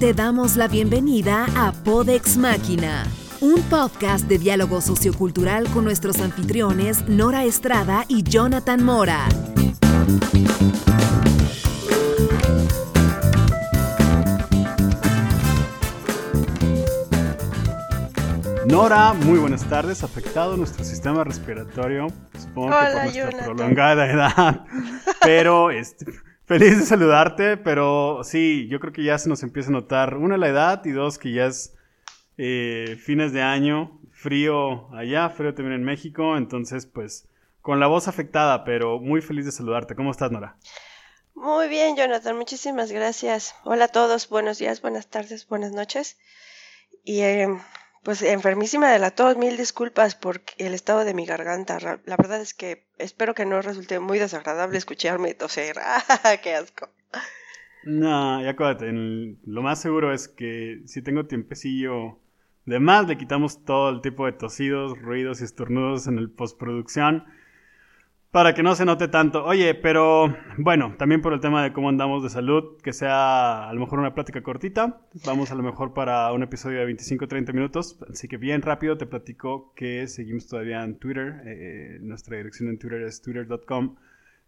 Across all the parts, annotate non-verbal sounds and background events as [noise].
Te damos la bienvenida a Podex Máquina, un podcast de diálogo sociocultural con nuestros anfitriones Nora Estrada y Jonathan Mora. Nora, muy buenas tardes. Afectado nuestro sistema respiratorio, supongo que por nuestra prolongada edad. [laughs] Pero este, feliz de saludarte, pero sí, yo creo que ya se nos empieza a notar, una, la edad y dos, que ya es eh, fines de año, frío allá, frío también en México, entonces pues con la voz afectada, pero muy feliz de saludarte. ¿Cómo estás, Nora? Muy bien, Jonathan, muchísimas gracias. Hola a todos, buenos días, buenas tardes, buenas noches. Y eh, pues enfermísima de la tos, mil disculpas por el estado de mi garganta. La verdad es que espero que no resulte muy desagradable escucharme toser. ¡Ah, [laughs] ¡Qué asco! No, ya acuérdate, lo más seguro es que si tengo tiempecillo de más, le quitamos todo el tipo de tosidos, ruidos y estornudos en el postproducción para que no se note tanto. Oye, pero bueno, también por el tema de cómo andamos de salud, que sea a lo mejor una plática cortita. Vamos a lo mejor para un episodio de 25-30 minutos. Así que bien rápido te platico que seguimos todavía en Twitter. Eh, nuestra dirección en Twitter es twitter.com.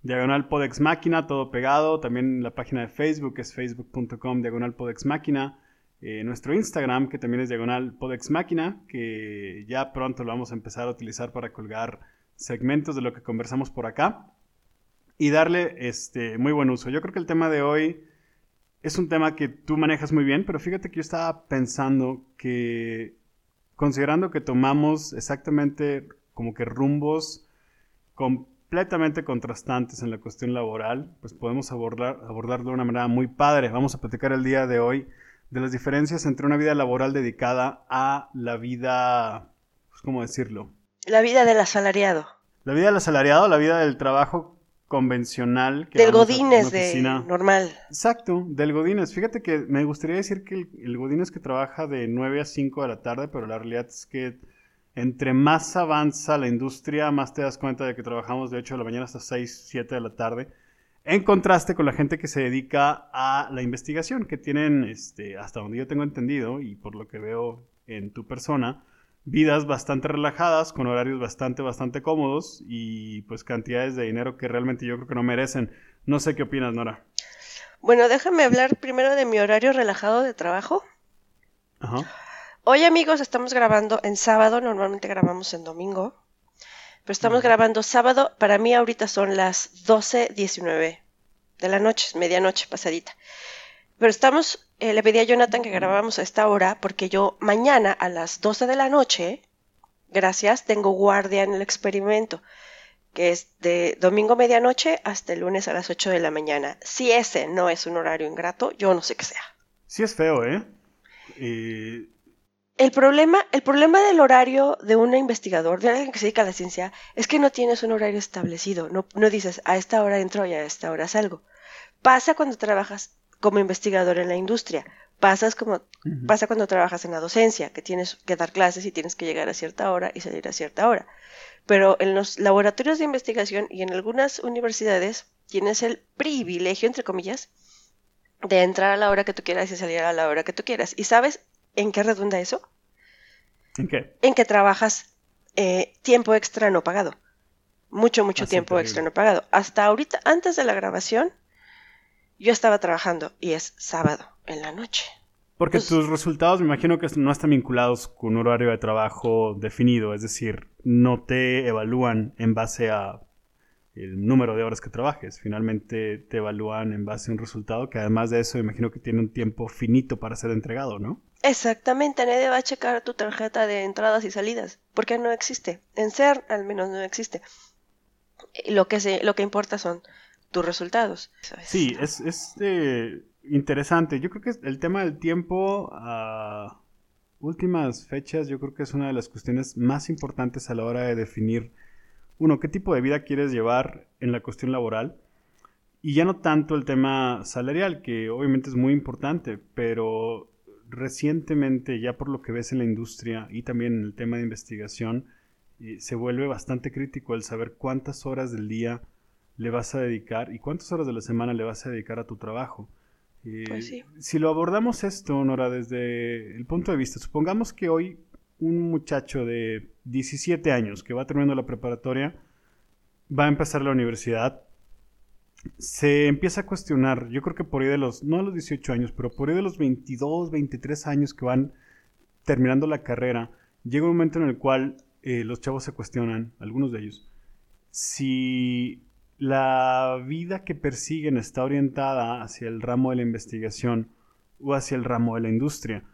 Diagonal Podex Máquina, todo pegado. También la página de Facebook es facebook.com diagonal Podex Máquina. Eh, nuestro Instagram, que también es diagonal Podex Máquina, que ya pronto lo vamos a empezar a utilizar para colgar segmentos de lo que conversamos por acá y darle este, muy buen uso. Yo creo que el tema de hoy es un tema que tú manejas muy bien, pero fíjate que yo estaba pensando que considerando que tomamos exactamente como que rumbos completamente contrastantes en la cuestión laboral, pues podemos abordar, abordarlo de una manera muy padre. Vamos a platicar el día de hoy de las diferencias entre una vida laboral dedicada a la vida, pues, ¿cómo decirlo? La vida del asalariado. La vida del asalariado, la vida del trabajo convencional. Que del Godínez de normal. Exacto, del Godínez. Fíjate que me gustaría decir que el, el Godínez que trabaja de 9 a 5 de la tarde, pero la realidad es que entre más avanza la industria, más te das cuenta de que trabajamos de 8 de la mañana hasta 6, 7 de la tarde. En contraste con la gente que se dedica a la investigación, que tienen, este, hasta donde yo tengo entendido y por lo que veo en tu persona, vidas bastante relajadas, con horarios bastante, bastante cómodos y pues cantidades de dinero que realmente yo creo que no merecen. No sé qué opinas, Nora. Bueno, déjame hablar primero de mi horario relajado de trabajo. Ajá. Hoy amigos estamos grabando en sábado, normalmente grabamos en domingo, pero estamos grabando sábado, para mí ahorita son las 12.19 de la noche, medianoche pasadita. Pero estamos eh, le pedí a Jonathan que grabáramos a esta hora porque yo mañana a las 12 de la noche, gracias, tengo guardia en el experimento, que es de domingo medianoche hasta el lunes a las 8 de la mañana. Si ese no es un horario ingrato, yo no sé qué sea. Sí es feo, ¿eh? El problema, el problema del horario de un investigador, de alguien que se dedica a la ciencia, es que no tienes un horario establecido. No, no dices a esta hora entro y a esta hora salgo. Pasa cuando trabajas como investigador en la industria. Pasas como, Pasa cuando trabajas en la docencia, que tienes que dar clases y tienes que llegar a cierta hora y salir a cierta hora. Pero en los laboratorios de investigación y en algunas universidades tienes el privilegio, entre comillas, de entrar a la hora que tú quieras y salir a la hora que tú quieras. ¿Y sabes en qué redunda eso? ¿En qué? En que trabajas eh, tiempo extra no pagado. Mucho, mucho tiempo extra no pagado. Hasta ahorita, antes de la grabación, yo estaba trabajando y es sábado en la noche. Porque tus resultados me imagino que no están vinculados con un horario de trabajo definido, es decir, no te evalúan en base a el número de horas que trabajes, finalmente te evalúan en base a un resultado que además de eso me imagino que tiene un tiempo finito para ser entregado, ¿no? Exactamente, nadie va a checar tu tarjeta de entradas y salidas, porque no existe. En ser al menos no existe. Lo que, se, lo que importa son tus resultados. Sí, es, es eh, interesante. Yo creo que el tema del tiempo a últimas fechas, yo creo que es una de las cuestiones más importantes a la hora de definir, uno, qué tipo de vida quieres llevar en la cuestión laboral. Y ya no tanto el tema salarial, que obviamente es muy importante, pero recientemente, ya por lo que ves en la industria y también en el tema de investigación, eh, se vuelve bastante crítico el saber cuántas horas del día le vas a dedicar y cuántas horas de la semana le vas a dedicar a tu trabajo. Pues si lo abordamos esto, Nora, desde el punto de vista, supongamos que hoy un muchacho de 17 años que va terminando la preparatoria, va a empezar la universidad, se empieza a cuestionar, yo creo que por ahí de los, no a los 18 años, pero por ahí de los 22, 23 años que van terminando la carrera, llega un momento en el cual eh, los chavos se cuestionan, algunos de ellos, si la vida que persiguen está orientada hacia el ramo de la investigación o hacia el ramo de la industria.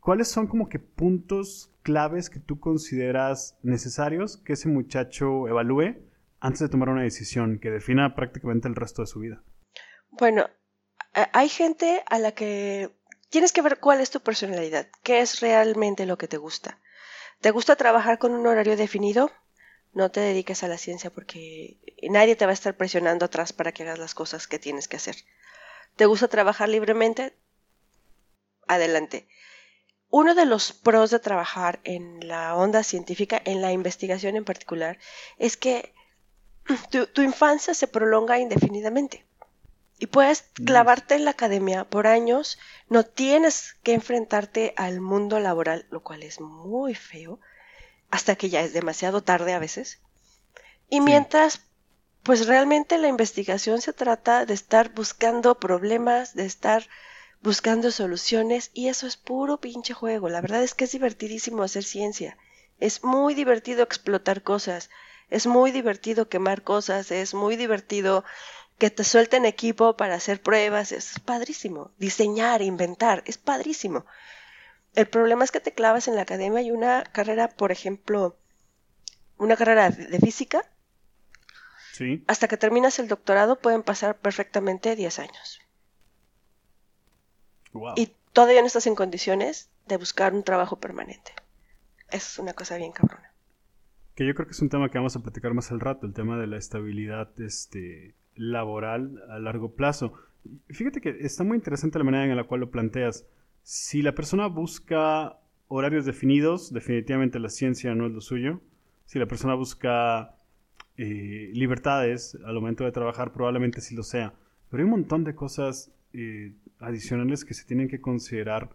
¿Cuáles son como que puntos claves que tú consideras necesarios que ese muchacho evalúe antes de tomar una decisión que defina prácticamente el resto de su vida? Bueno, hay gente a la que tienes que ver cuál es tu personalidad, qué es realmente lo que te gusta. ¿Te gusta trabajar con un horario definido? No te dediques a la ciencia porque nadie te va a estar presionando atrás para que hagas las cosas que tienes que hacer. ¿Te gusta trabajar libremente? Adelante. Uno de los pros de trabajar en la onda científica, en la investigación en particular, es que [clears throat] tu, infancia se prolonga indefinidamente. Y puedes clavarte en la academia por años, no tienes que enfrentarte al mundo laboral, lo cual es muy feo, hasta que ya es demasiado tarde a veces. Y mientras, pues realmente la investigación se trata de estar buscando problemas, de estar buscando soluciones y eso es puro pinche juego. La verdad es que es divertidísimo hacer ciencia. Es muy divertido explotar cosas. Es muy divertido quemar cosas. Es muy divertido que te suelten equipo para hacer pruebas. Es padrísimo. Diseñar, inventar. Es padrísimo. El problema es que te clavas en la academia y una carrera, por ejemplo, una carrera de física. Sí. Hasta que terminas el doctorado pueden pasar perfectamente 10 años. Y todavía no estás en condiciones de buscar un trabajo permanente. Es una cosa bien cabrona. Que yo creo que es un tema que vamos a platicar más al rato, el tema de la estabilidad este, laboral a largo plazo. Fíjate que está muy interesante la manera en la cual lo planteas. Si la persona busca horarios definidos, definitivamente la ciencia no es lo suyo. Si la persona busca eh, libertades al momento de trabajar, probablemente sí lo sea. Pero hay un montón de cosas eh, adicionales que se tienen que considerar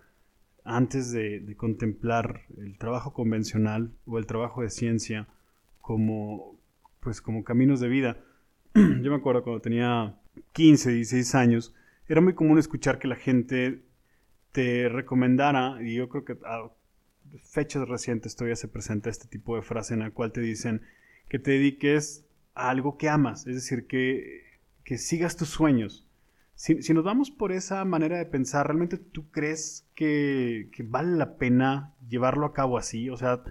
antes de, contemplar el trabajo convencional o el trabajo de ciencia como, pues, como caminos de vida. [clears throat] Yo me acuerdo cuando tenía 15, 16 años, era muy común escuchar que la gente te recomendara, y yo creo que a fechas recientes todavía se presenta este tipo de frase en la cual te dicen que te dediques a algo que amas, es decir, que, que sigas tus sueños, si, nos vamos por esa manera de pensar, ¿realmente tú crees que, vale la pena llevarlo a cabo así? O sea,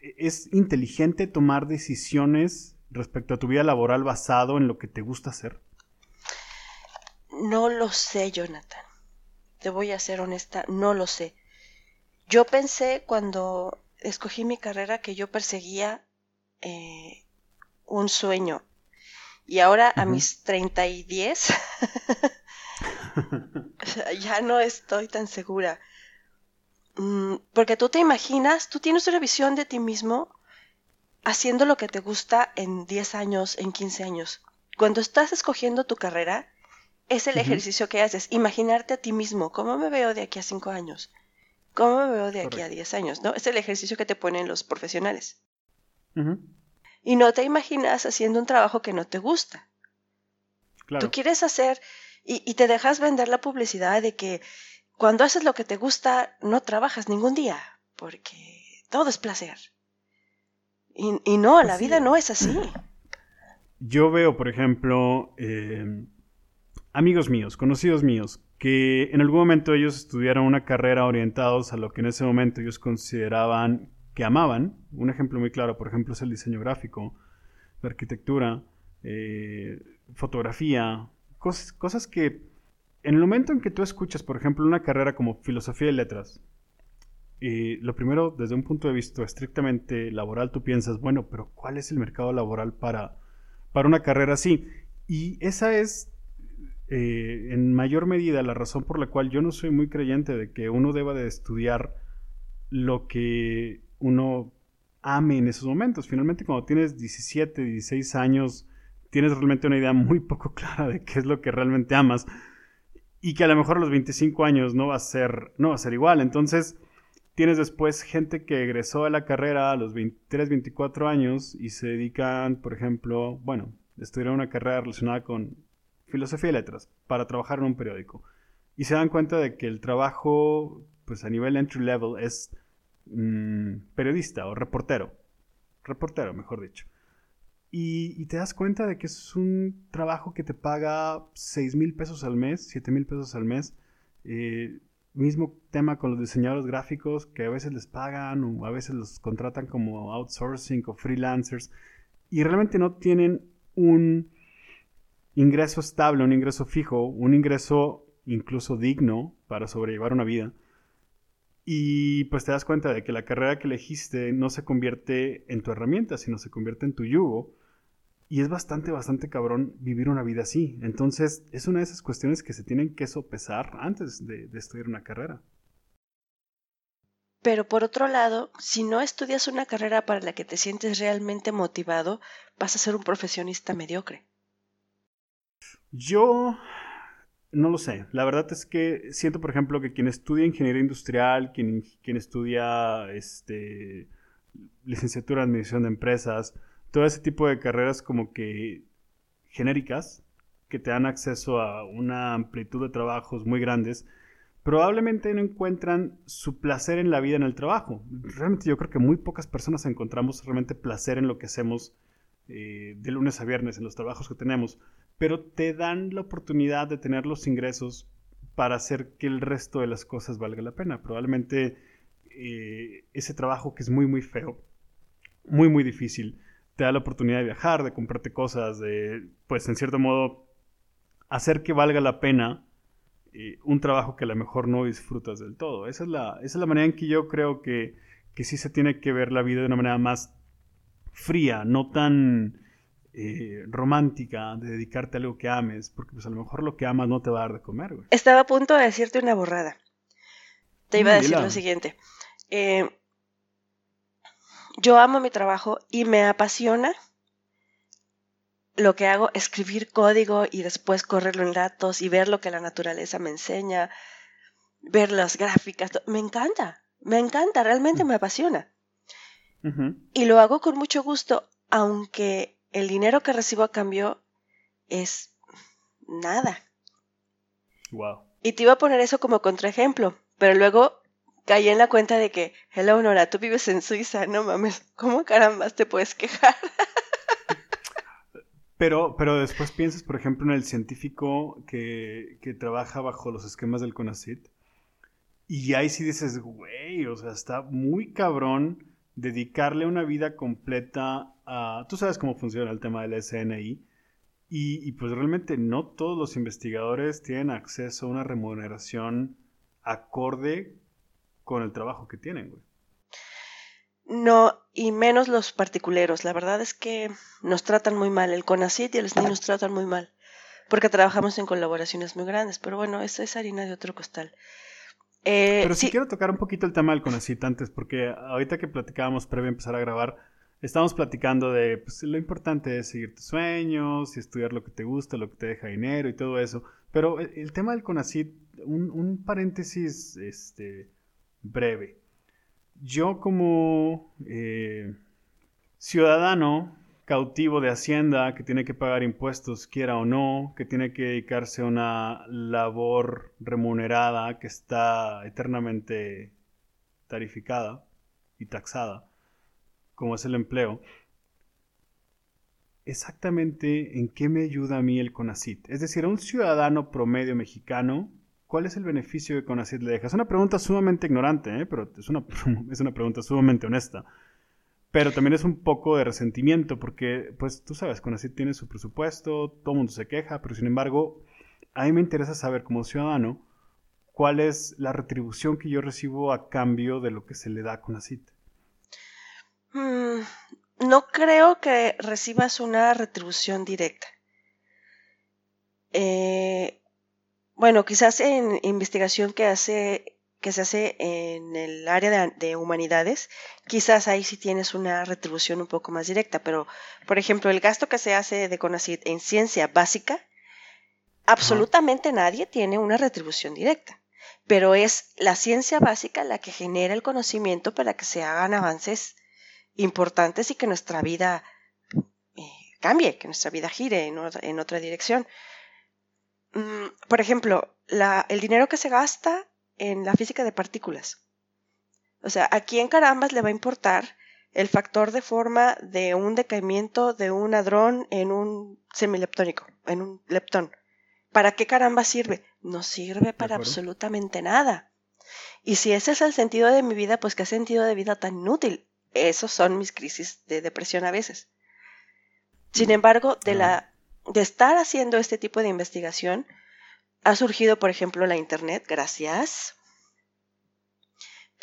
¿es inteligente tomar decisiones respecto a tu vida laboral basado en lo que te gusta hacer? No lo sé, Jonathan. Te voy a ser honesta, no lo sé. Yo pensé cuando escogí mi carrera que yo perseguía eh, un sueño y ahora a mis 30 y 10 [laughs] ya no estoy tan segura. Mm, porque tú te imaginas, tú tienes una visión de ti mismo haciendo lo que te gusta en 10 años, en 15 años. Cuando estás escogiendo tu carrera, es el ejercicio que haces, imaginarte a ti mismo, ¿cómo me veo de aquí a 5 años? ¿Cómo me veo de aquí a 10 años? ¿no? Es el ejercicio que te ponen los profesionales y no te imaginas haciendo un trabajo que no te gusta. Tú quieres hacer y, te dejas vender la publicidad de que cuando haces lo que te gusta no trabajas ningún día, porque todo es placer. Y, no, pues la vida no es así. Yo veo, por ejemplo, eh, amigos míos, conocidos míos, que en algún momento ellos estudiaron una carrera orientados a lo que en ese momento ellos consideraban que amaban. Un ejemplo muy claro, por ejemplo, es el diseño gráfico, la arquitectura, eh, fotografía, cosas, cosas que en el momento en que tú escuchas, por ejemplo, una carrera como filosofía y letras, eh, lo primero, desde un punto de vista estrictamente laboral, tú piensas, bueno, pero ¿cuál es el mercado laboral para, para una carrera así? Y esa es, eh, en mayor medida, la razón por la cual yo no soy muy creyente de que uno deba de estudiar lo que uno ame en esos momentos. Finalmente, cuando tienes 17, 16 años, tienes realmente una idea muy poco [laughs] clara de qué es lo que realmente amas. y que a lo mejor a los 25 años no va a ser, no va a ser igual. Entonces, tienes después gente que egresó a la carrera a los 23, 24 años y se dedican, por ejemplo, bueno, estudiaron una carrera relacionada con filosofía y letras para trabajar en un periódico. Y se dan cuenta de que el trabajo, pues a nivel entry level, es mm, periodista o reportero. Reportero, mejor dicho. Y, te das cuenta de que es un trabajo que te paga 6 mil pesos al mes, 7 mil pesos al mes. Eh, mismo tema con los diseñadores gráficos que a veces les pagan o a veces los contratan como outsourcing o freelancers y realmente no tienen un ingreso estable, un ingreso fijo, un ingreso incluso digno para sobrellevar una vida. Y pues te das cuenta de que la carrera que elegiste no se convierte en tu herramienta, sino se convierte en tu yugo y es bastante, bastante cabrón vivir una vida así. Entonces, es una de esas cuestiones que se tienen que sopesar antes de, estudiar una carrera. Pero por otro lado, si no estudias una carrera para la que te sientes realmente motivado, vas a ser un profesionista mediocre. Yo no lo sé. La verdad es que siento, por ejemplo, que quien estudia ingeniería industrial, quien, quien estudia este, licenciatura en administración de empresas, todo ese tipo de carreras como que genéricas, que te dan acceso a una amplitud de trabajos muy grandes, probablemente no encuentran su placer en la vida en el trabajo. Realmente yo creo que muy pocas personas encontramos realmente placer en lo que hacemos eh, de lunes a viernes, en los trabajos que tenemos, pero te dan la oportunidad de tener los ingresos para hacer que el resto de las cosas valga la pena. Probablemente eh, ese trabajo que es muy, muy feo, muy, muy difícil, te da la oportunidad de viajar, de comprarte cosas, de, pues en cierto modo, hacer que valga la pena eh, un trabajo que a lo mejor no disfrutas del todo. Esa es la, esa es la manera en que yo creo que, que sí se tiene que ver la vida de una manera más fría, no tan eh, romántica, de dedicarte a algo que ames, porque pues a lo mejor lo que amas no te va a dar de comer. Estaba a punto de decirte una borrada. Te iba a decir lo siguiente. Eh, yo amo mi trabajo y me apasiona lo que hago, escribir código y después correrlo en datos y ver lo que la naturaleza me enseña, ver las gráficas. Me encanta, me encanta, realmente me apasiona. Y lo hago con mucho gusto, aunque el dinero que recibo a cambio es nada. Wow. Y te iba a poner eso como contraejemplo, pero luego caí en la cuenta de que, hello Nora, tú vives en Suiza, no mames, ¿cómo carambas te puedes quejar? [laughs] Pero, pero después piensas, por ejemplo, en el científico que, que trabaja bajo los esquemas del CONACIT. Y ahí sí dices, güey, o sea, está muy cabrón dedicarle una vida completa a... Tú sabes cómo funciona el tema del SNI. Y, y pues realmente no todos los investigadores tienen acceso a una remuneración acorde con el trabajo que tienen, güey. No, y menos los particuleros. La verdad es que nos tratan muy mal. El CONACIT y el SNI nos tratan muy mal. Porque trabajamos en colaboraciones muy grandes. Pero bueno, esa es harina de otro costal. Eh, pero sí, quiero tocar un poquito el tema del CONACIT antes, porque ahorita que platicábamos previo a empezar a grabar, estamos platicando de pues, lo importante es seguir tus sueños y estudiar lo que te gusta, lo que te deja dinero y todo eso. Pero el, tema del CONACIT, un, un paréntesis, este breve. Yo como eh, ciudadano cautivo de Hacienda que tiene que pagar impuestos, quiera o no, que tiene que dedicarse a una labor remunerada que está eternamente tarificada y taxada, como es el empleo, exactamente en qué me ayuda a mí el CONACIT. Es decir, a un ciudadano promedio mexicano ¿Cuál es el beneficio que CONACYT le deja? Es una pregunta sumamente ignorante, ¿eh? pero es una, [laughs] es una pregunta sumamente honesta. Pero también es un poco de resentimiento porque, pues tú sabes, CONACYT tiene su presupuesto, todo el mundo se queja, pero sin embargo, a mí me interesa saber como ciudadano cuál es la retribución que yo recibo a cambio de lo que se le da a CONACYT. Mm, no creo que recibas una retribución directa. Eh, bueno, quizás en investigación que hace que se hace en el área de, humanidades, quizás ahí sí tienes una retribución un poco más directa, pero por ejemplo, el gasto que se hace de CONACYT en ciencia básica Absolutamente nadie tiene una retribución directa, pero es la ciencia básica la que genera el conocimiento para que se hagan avances importantes y que nuestra vida eh, cambie, que nuestra vida gire en, otra dirección. Mm, por ejemplo, el dinero que se gasta en la física de partículas. O sea, ¿a quién carambas le va a importar el factor de forma de un decaimiento de un hadrón en un semileptónico, en un leptón? ¿Para qué caramba sirve? No sirve para absolutamente nada. Y si ese es el sentido de mi vida, pues qué sentido de vida tan inútil. Esos son mis crisis de depresión a veces. Sin embargo, de la de estar haciendo este tipo de investigación, ha surgido, por ejemplo, la Internet, gracias.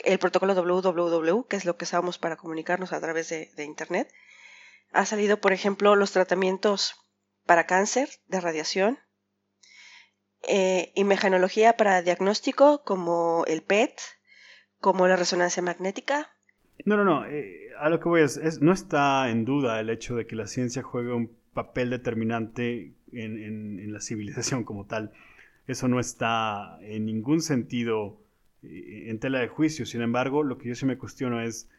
El protocolo www, que es lo que usamos para comunicarnos a través de, Internet. Ha salido, por ejemplo, los tratamientos para cáncer de radiación eh, y mecanología para diagnóstico como el PET, como la resonancia magnética. No, no, no. Eh, a lo que voy es, no está en duda el hecho de que la ciencia juegue un papel determinante en la civilización como tal. Eso no está en ningún sentido eh, en tela de juicio. Sin embargo, lo que yo sí me cuestiono es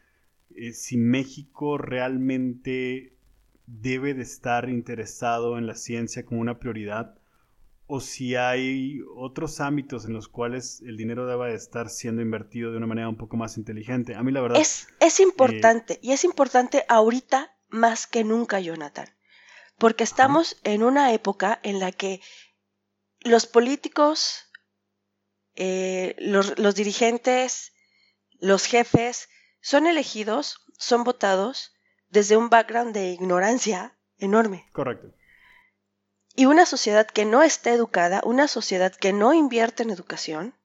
eh, si México realmente debe de estar interesado en la ciencia como una prioridad o si hay otros ámbitos en los cuales el dinero deba de estar siendo invertido de una manera un poco más inteligente. A mí la verdad... Es, es importante, y es importante ahorita más que nunca, Jonathan, porque estamos en una época en la que los políticos, eh, los, dirigentes, los jefes, son elegidos, son votados desde un background de ignorancia enorme. Correcto. Y una sociedad que no está educada, una sociedad que no invierte en educación,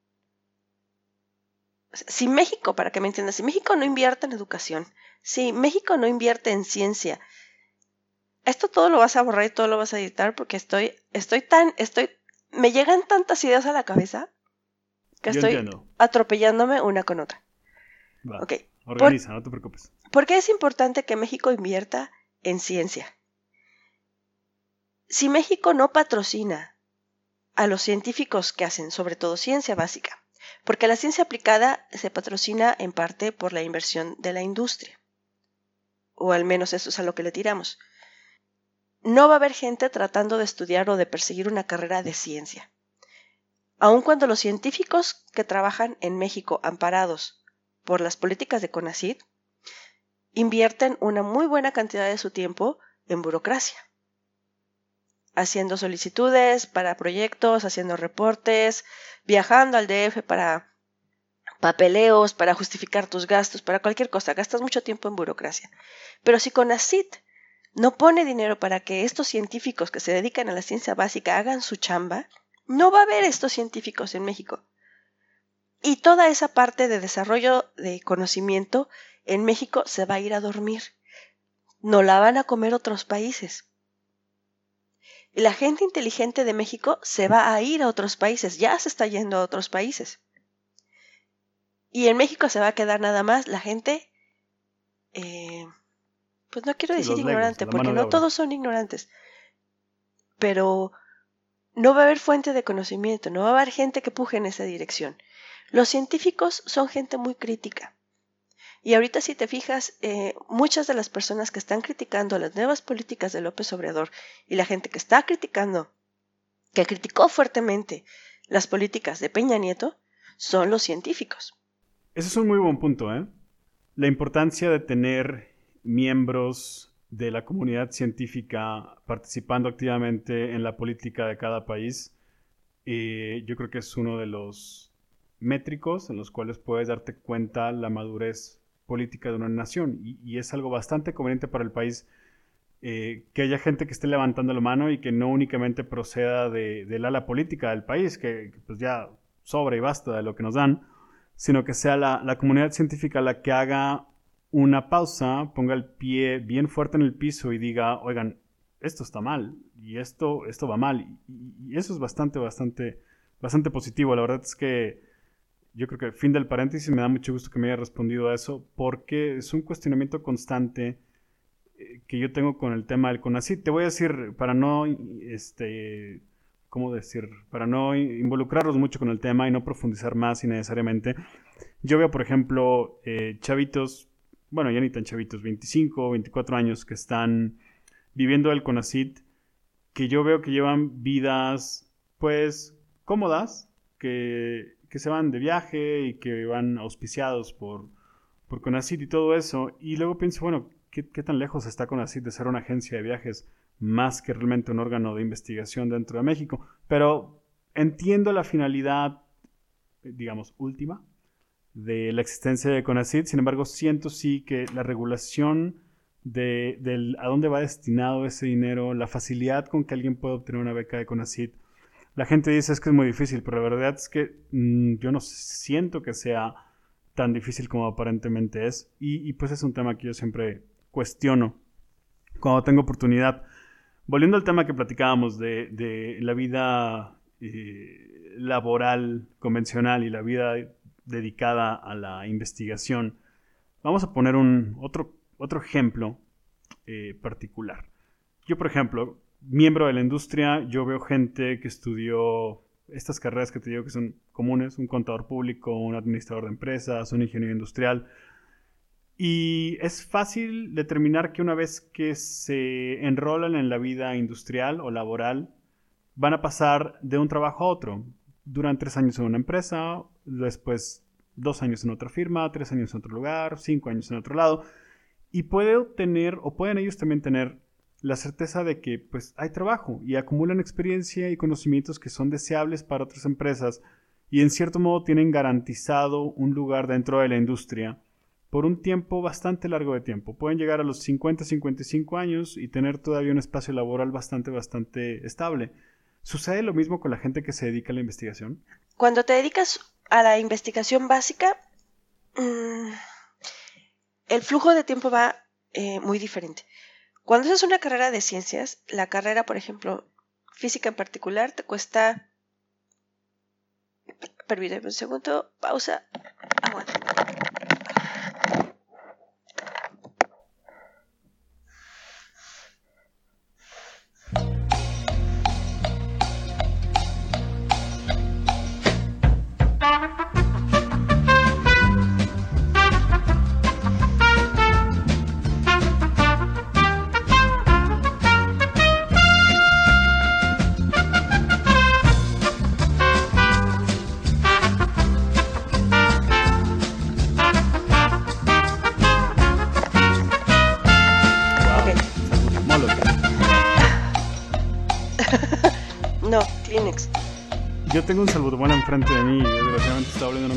si México, para que me entiendas, si México no invierte en educación, si México no invierte en ciencia, esto todo lo vas a borrar y todo lo vas a editar porque estoy, estoy tan, estoy me llegan tantas ideas a la cabeza que estoy atropellándome una con otra. Va, Organiza, no te preocupes. ¿Por qué es importante que México invierta en ciencia? Si México no patrocina a los científicos que hacen sobre todo ciencia básica, porque la ciencia aplicada se patrocina en parte por la inversión de la industria, o al menos eso es a lo que le tiramos no va a haber gente tratando de estudiar o de perseguir una carrera de ciencia. Aun cuando los científicos que trabajan en México amparados por las políticas de CONACYT invierten una muy buena cantidad de su tiempo en burocracia, haciendo solicitudes para proyectos, haciendo reportes, viajando al DF para papeleos, para justificar tus gastos, para cualquier cosa. Gastas mucho tiempo en burocracia. Pero si CONACYT no pone dinero para que estos científicos que se dedican a la ciencia básica hagan su chamba, no va a haber estos científicos en México. Y toda esa parte de desarrollo de conocimiento en México se va a ir a dormir. No la van a comer otros países. Y la gente inteligente de México se va a ir a otros países, ya se está yendo a otros países. Y en México se va a quedar nada más la gente eh, pues no quiero decir ignorante, porque no todos son ignorantes, pero no va a haber fuente de conocimiento, no va a haber gente que puje en esa dirección. Los científicos son gente muy crítica. Y ahorita si te fijas, eh, muchas de las personas que están criticando las nuevas políticas de López Obrador y la gente que está criticando, que criticó fuertemente las políticas de Peña Nieto, son los científicos. Ese es un muy buen punto, ¿eh? La importancia de tener miembros de la comunidad científica participando activamente en la política de cada país, eh, yo creo que es uno de los métricos en los cuales puedes darte cuenta la madurez política de una nación. Y, es algo bastante conveniente para el país eh, que haya gente que esté levantando la mano y que no únicamente proceda de, del ala política del país, que, pues ya sobra y basta de lo que nos dan, sino que sea la, la comunidad científica la que haga una pausa, ponga el pie bien fuerte en el piso y diga, oigan, esto está mal y esto, esto va mal. Y, eso es bastante, bastante, bastante positivo. La verdad es que yo creo que fin del paréntesis me da mucho gusto que me haya respondido a eso porque es un cuestionamiento constante eh, que yo tengo con el tema del CONACYT. Te voy a decir, para no este, ¿cómo decir? Para no involucrarlos mucho con el tema y no profundizar más innecesariamente. Yo veo, por ejemplo, eh, chavitos, bueno, ya ni tan chavitos, 25 o 24 años que están viviendo el CONACIT, que yo veo que llevan vidas, pues, cómodas, que, que se van de viaje y que van auspiciados por, por CONACIT y todo eso. Y luego pienso, bueno, ¿qué, tan lejos está CONACIT de ser una agencia de viajes más que realmente un órgano de investigación dentro de México? Pero entiendo la finalidad, digamos, última de la existencia de CONACIT, sin embargo, siento sí que la regulación de, a dónde va destinado ese dinero, la facilidad con que alguien puede obtener una beca de CONACIT, la gente dice es que es muy difícil, pero la verdad es que mm, yo no siento que sea tan difícil como aparentemente es. Y, pues es un tema que yo siempre cuestiono cuando tengo oportunidad. Volviendo al tema que platicábamos de, la vida eh, laboral convencional y la vida dedicada a la investigación, vamos a poner un otro, otro ejemplo eh, particular. Yo, por ejemplo, miembro de la industria, yo veo gente que estudió estas carreras que te digo que son comunes, un contador público, un administrador de empresas, un ingeniero industrial. Y es fácil determinar que una vez que se enrolan en la vida industrial o laboral, van a pasar de un trabajo a otro. Duran tres años en una empresa, después dos años en otra firma, tres años en otro lugar, cinco años en otro lado. Y puede tener, o pueden ellos también tener la certeza de que pues hay trabajo y acumulan experiencia y conocimientos que son deseables para otras empresas y en cierto modo tienen garantizado un lugar dentro de la industria por un tiempo bastante largo de tiempo. Pueden llegar a los 50, 55 años y tener todavía un espacio laboral bastante, bastante estable. ¿Sucede lo mismo con la gente que se dedica a la investigación? Cuando te dedicas a la investigación básica, mm, el flujo de tiempo va eh, muy diferente. Cuando haces una carrera de ciencias, la carrera, por ejemplo, física en particular, te cuesta... Permíteme un segundo, pausa, aguanta.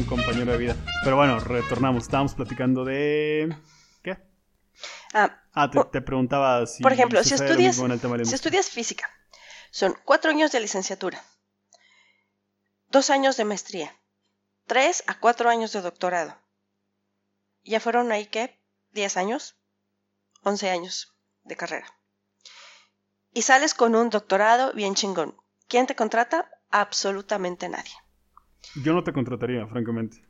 Compañero de vida. Pero bueno, retornamos. Estábamos platicando de... ¿Qué? Ah, ah te, preguntaba si... Por ejemplo, si estudias, si estudias física, son cuatro años de licenciatura, dos años de maestría, tres a cuatro años de doctorado. Ya fueron ahí, ¿qué? ¿Diez años? Once años de carrera. Y sales con un doctorado bien chingón. ¿Quién te contrata? absolutamente nadie. Yo no te contrataría, francamente.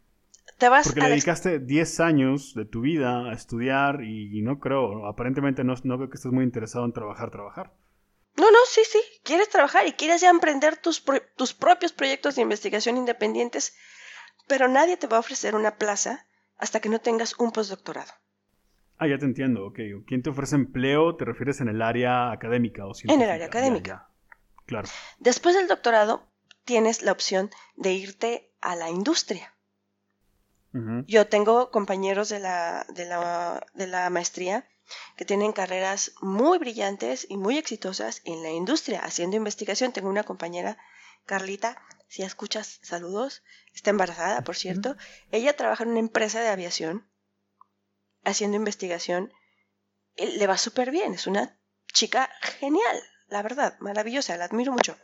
Te vas Porque le dedicaste 10 años de tu vida a estudiar y, no creo, aparentemente no, no, veo que estés muy interesado en trabajar, trabajar. No, no, sí, sí, quieres trabajar y quieres ya emprender tus, tus propios proyectos de investigación independientes, pero nadie te va a ofrecer una plaza hasta que no tengas un postdoctorado. Ah, ya te entiendo, ok. ¿Quién te ofrece empleo? ¿Te refieres en el área académica o En el área académica. Claro. Después del doctorado, tienes la opción de irte a la industria. Yo tengo compañeros de la, de, la, de la maestría que tienen carreras muy brillantes y muy exitosas en la industria, haciendo investigación. Tengo una compañera, Carlita, si escuchas, saludos, está embarazada, por cierto. Ella trabaja en una empresa de aviación, haciendo investigación. Le va súper bien, es una chica genial, la verdad, maravillosa, la admiro mucho.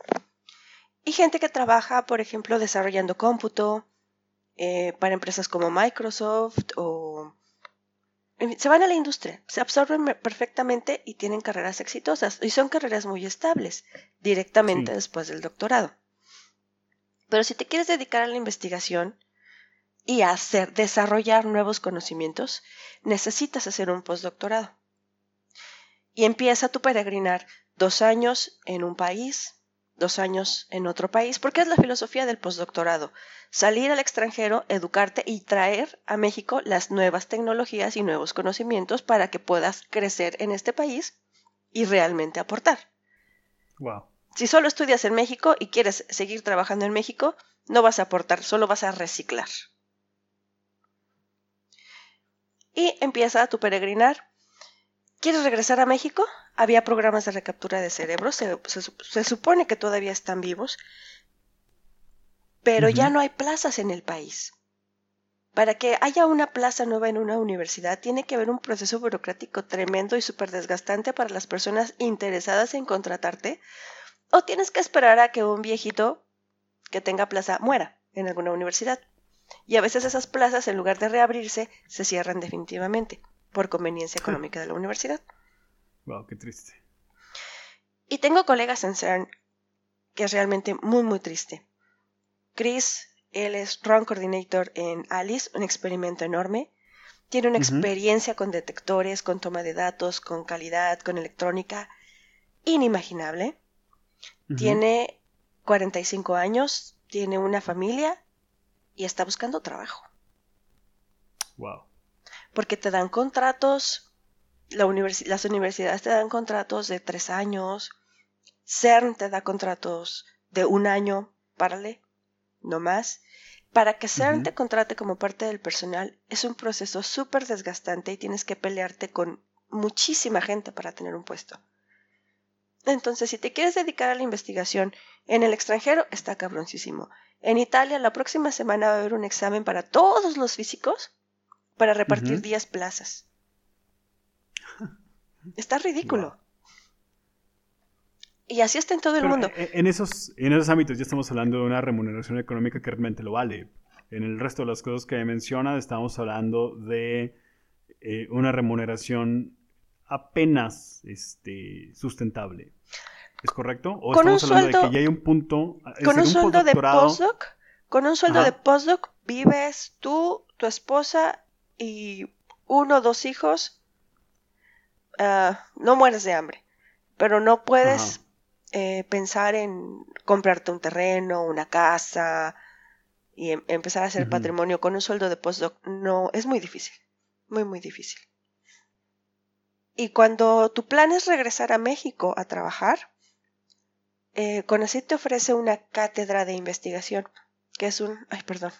Y gente que trabaja, por ejemplo, desarrollando cómputo eh, para empresas como Microsoft o... Se van a la industria, se absorben perfectamente y tienen carreras exitosas. Y son carreras muy estables, directamente después del doctorado. Pero si te quieres dedicar a la investigación y a hacer, desarrollar nuevos conocimientos, necesitas hacer un postdoctorado. Y empieza tu peregrinar dos años en un país, dos años en otro país, porque es la filosofía del postdoctorado. Salir al extranjero, educarte y traer a México las nuevas tecnologías y nuevos conocimientos para que puedas crecer en este país y realmente aportar. Wow. Si solo estudias en México y quieres seguir trabajando en México, no vas a aportar, solo vas a reciclar. Y empieza tu peregrinar. ¿Quieres regresar a México? Había programas de recaptura de cerebros, se, supone que todavía están vivos, pero ya no hay plazas en el país. Para que haya una plaza nueva en una universidad tiene que haber un proceso burocrático tremendo y súper desgastante para las personas interesadas en contratarte, o tienes que esperar a que un viejito que tenga plaza muera en alguna universidad. Y a veces esas plazas, en lugar de reabrirse, se cierran definitivamente por conveniencia económica de la universidad. Wow, qué triste. Y tengo colegas en CERN que es realmente muy, muy triste. Chris, él es Run Coordinator en Alice, un experimento enorme. Tiene una experiencia con detectores, con toma de datos, con calidad, con electrónica inimaginable. Tiene 45 años, tiene una familia y está buscando trabajo. Wow. Porque te dan contratos, las universidades te dan contratos de tres años, CERN te da contratos de un año, párale, no más. Para que CERN te contrate como parte del personal es un proceso súper desgastante y tienes que pelearte con muchísima gente para tener un puesto. Entonces, si te quieres dedicar a la investigación en el extranjero, está cabroncísimo. En Italia, la próxima semana va a haber un examen para todos los físicos para repartir 10 plazas. Está ridículo. Y así está en todo el mundo. E, en esos, en esos ámbitos ya estamos hablando de una remuneración económica que realmente lo vale. En el resto de las cosas que menciona, estamos hablando de eh, una remuneración apenas este, sustentable. ¿Es correcto? ¿O con un sueldo, de que ya hay un punto... Con un, sueldo de postdoc, con un sueldo de postdoc vives tú, tu esposa y uno o dos hijos. Ah, no mueres de hambre, pero no puedes eh, pensar en comprarte un terreno, una casa y em, empezar a hacer patrimonio con un sueldo de postdoc. No, es muy difícil, muy, muy difícil. Y cuando tu plan es regresar a México a trabajar, eh, te ofrece una cátedra de investigación, que es un, ay, perdón,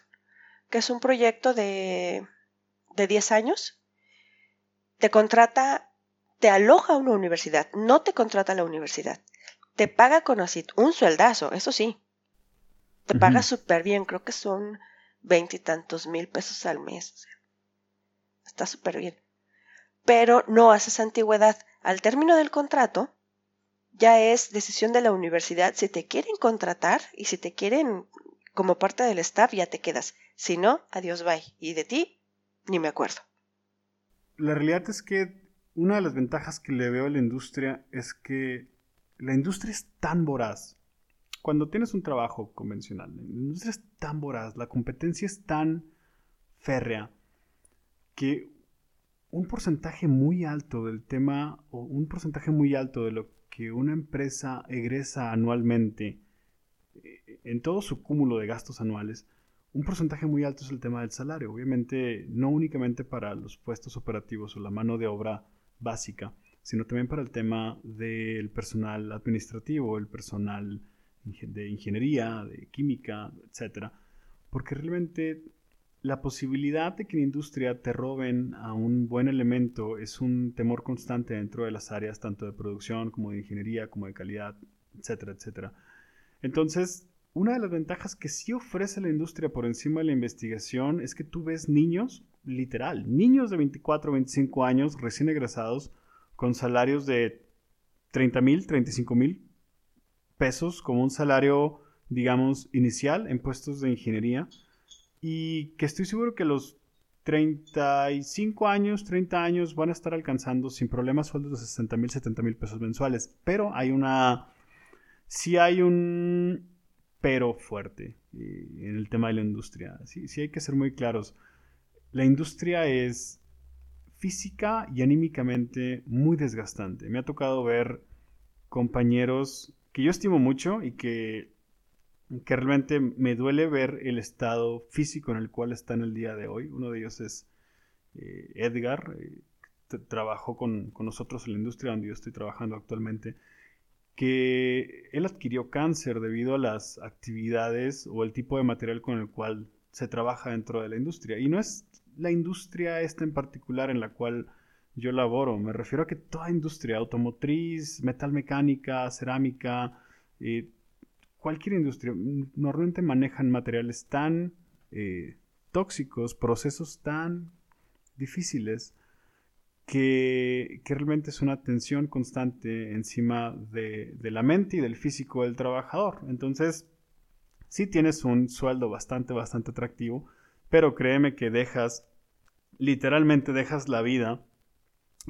que es un proyecto de, de 10 años. Te contrata, te aloja a una universidad, no te contrata la universidad. Te paga con un sueldazo, eso sí. Te paga súper bien, creo que son veinte y tantos mil pesos al mes. está súper bien. Pero no haces antigüedad. Al término del contrato, ya es decisión de la universidad si te quieren contratar y si te quieren como parte del staff ya te quedas. Si no, adiós bye. Y de ti, ni me acuerdo. La realidad es que una de las ventajas que le veo a la industria es que la industria es tan voraz. Cuando tienes un trabajo convencional, la industria es tan voraz, la competencia es tan férrea, que un porcentaje muy alto del tema, o un porcentaje muy alto de lo que una empresa egresa anualmente, eh, en todo su cúmulo de gastos anuales, un porcentaje muy alto es el tema del salario. Obviamente, no únicamente para los puestos operativos o la mano de obra básica, sino también para el tema del personal administrativo, el personal de ingeniería, de química, etc. Porque realmente la posibilidad de que en industria te roben a un buen elemento es un temor constante dentro de las áreas tanto de producción como de ingeniería, como de calidad, etcétera, etcétera. Entonces, una de las ventajas que sí ofrece la industria por encima de la investigación es que tú ves niños, literal, niños de 24 o 25 años recién egresados con salarios de 30 mil, 35 mil pesos como un salario, digamos, inicial en puestos de ingeniería y que estoy seguro que los 35 años, 30 años van a estar alcanzando sin problemas sueldos de 60 mil, 70 mil pesos mensuales. Pero hay una... Sí hay un pero fuerte eh, en el tema de la industria. Sí, sí hay que ser muy claros. La industria es física y anímicamente muy desgastante. Me ha tocado ver compañeros que yo estimo mucho y que, que realmente me duele ver el estado físico en el cual está en el día de hoy. Uno de ellos es eh, Edgar, eh, trabajó con, con, nosotros en la industria donde yo estoy trabajando actualmente, que él adquirió cáncer debido a las actividades o el tipo de material con el cual se trabaja dentro de la industria. Y no es la industria esta en particular en la cual yo laboro, me refiero a que toda industria, automotriz, metalmecánica, cerámica, eh, cualquier industria, normalmente manejan materiales tan eh, tóxicos, procesos tan difíciles, que, realmente es una tensión constante encima de, la mente y del físico del trabajador. Entonces, sí tienes un sueldo bastante, bastante atractivo, pero créeme que dejas, literalmente dejas la vida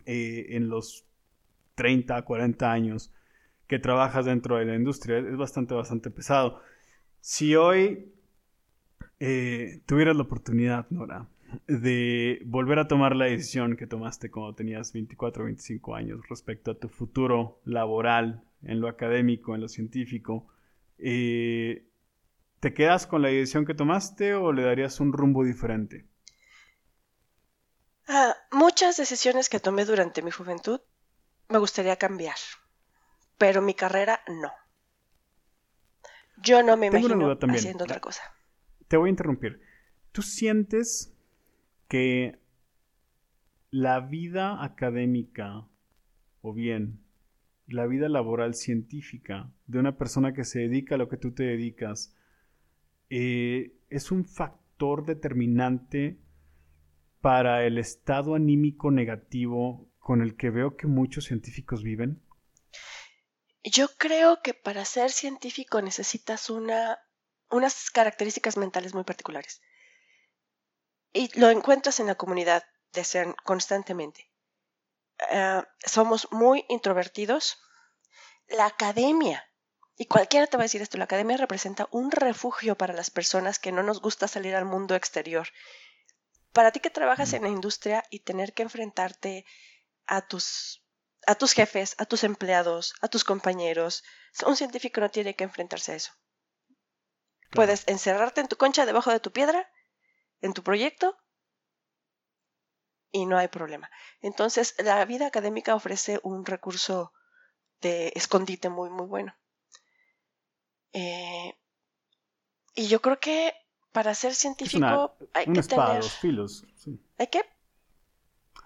eh, en los 30, 40 años que trabajas dentro de la industria. Es bastante, bastante pesado. Si hoy eh, tuvieras la oportunidad, Nora, de volver a tomar la decisión que tomaste cuando tenías 24 o 25 años respecto a tu futuro laboral, en lo académico, en lo científico, eh, ¿te quedas con la decisión que tomaste o le darías un rumbo diferente? Ah, muchas decisiones que tomé durante mi juventud me gustaría cambiar, pero mi carrera no. Yo no me imagino haciendo otra cosa. Te voy a interrumpir. ¿Tú sientes que la vida académica o bien la vida laboral científica de una persona que se dedica a lo que tú te dedicas eh, es un factor determinante para el estado anímico negativo con el que veo que muchos científicos viven? Yo creo que para ser científico necesitas una, unas características mentales muy particulares. Y lo encuentras en la comunidad de CERN constantemente. Ah, somos muy introvertidos. La academia, y cualquiera te va a decir esto, la academia representa un refugio para las personas que no nos gusta salir al mundo exterior para ti que trabajas en la industria y tener que enfrentarte a tus, a tus jefes, a tus empleados, a tus compañeros, un científico no tiene que enfrentarse a eso. Puedes encerrarte en tu concha debajo de tu piedra, en tu proyecto, y no hay problema. Entonces, la vida académica ofrece un recurso de escondite muy, muy bueno. Eh, y yo creo que para ser científico hay una espada dos filos. ¿Hay qué?